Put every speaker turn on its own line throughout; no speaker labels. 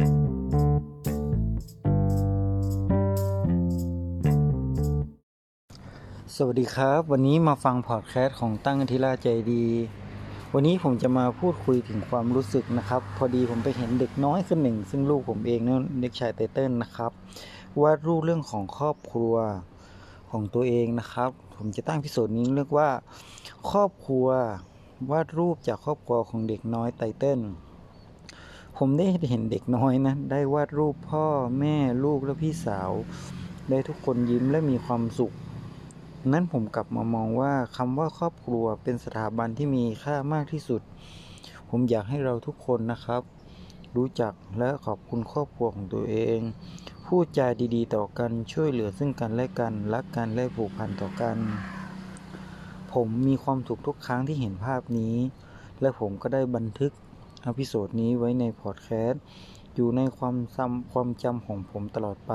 สวัสดีครับ วันนี้มาฟังพอดแคสต์ของตั้งอธิราใจดี วันนี้ผมจะมาพูดคุยถึงความรู้สึกนะครับ พอดีผมไปเห็นเด็กน้อยคนหนึ่ง ซึ่งลูกผมเองนั่นเด็กชายไตเติ้ลนะครับวาดรูปเรื่องของครอบครัวของตัวเองนะครับ ผมจะตั้ง episode นี้เรียกว่า ครอบครัววาดรูปจากครอบครัวของเด็กน้อยไตเติ้ล ผมได้เห็นเด็กน้อยนะ ได้วาดรูปพ่อแม่ลูกและพี่สาว ได้ทุกคนยิ้มและมีความสุข นั้นผมกลับมามองว่าคำว่าครอบครัวเป็นสถาบันที่มีค่ามากที่สุด ผมอยากให้เราทุกคนนะครับ รู้จักและขอบคุณครอบครัวของตัวเอง พูดจาดีๆ ต่อกันช่วยเหลือซึ่งกันและกันรักกันและผูกพันต่อกัน ผมมีความสุขทุกครั้งที่เห็นภาพนี้ และผมก็ได้บันทึก episode นี้ไว้ในพอดแคสต์อยู่ในความจำความจำของผมตลอดไป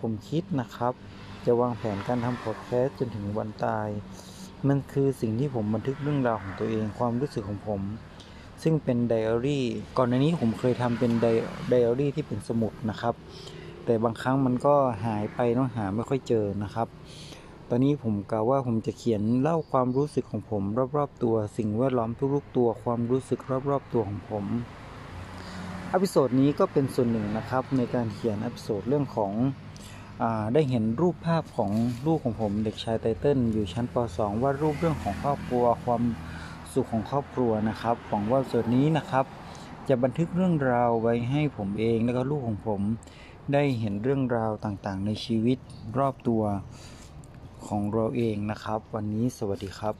ผมคิดนะครับ จะวางแผนการทำพอดแคสต์จนถึงวันตาย มันคือสิ่งที่ผมบันทึกเรื่องราวของตัวเองความรู้สึกของผม ซึ่งเป็นไดอารี่ก่อนหน้านี้ผมเคยทำเป็นไดอารี่ที่เป็นสมุดนะครับ แต่บางครั้งมันก็หายไปเนาะหาไม่ค่อยเจอนะครับ ตอนนี้ผมกล่าวว่าผมจะเขียนเล่าความรู้สึกของผมรอบๆตัว สิ่งแวดล้อมทุกๆตัวความรู้สึกรอบๆตัวของผม episode นี้ก็เป็นส่วนหนึ่งนะครับ ในการเขียน episode เรื่องของได้เห็นรูปภาพของลูกของผม เด็กชายไตเติ้ลอยู่ชั้นป .2 วาดรูปเรื่องของครอบครัว ความสุขของครอบครัวนะครับหวังว่าส่วนนี้นะครับ จะบันทึกเรื่องราวไว้ให้ผมเองแล้วก็ลูกของผม ได้เห็นเรื่องราวต่างๆ ในชีวิตรอบตัว ของเราเองนะครับ วันนี้สวัสดีครับ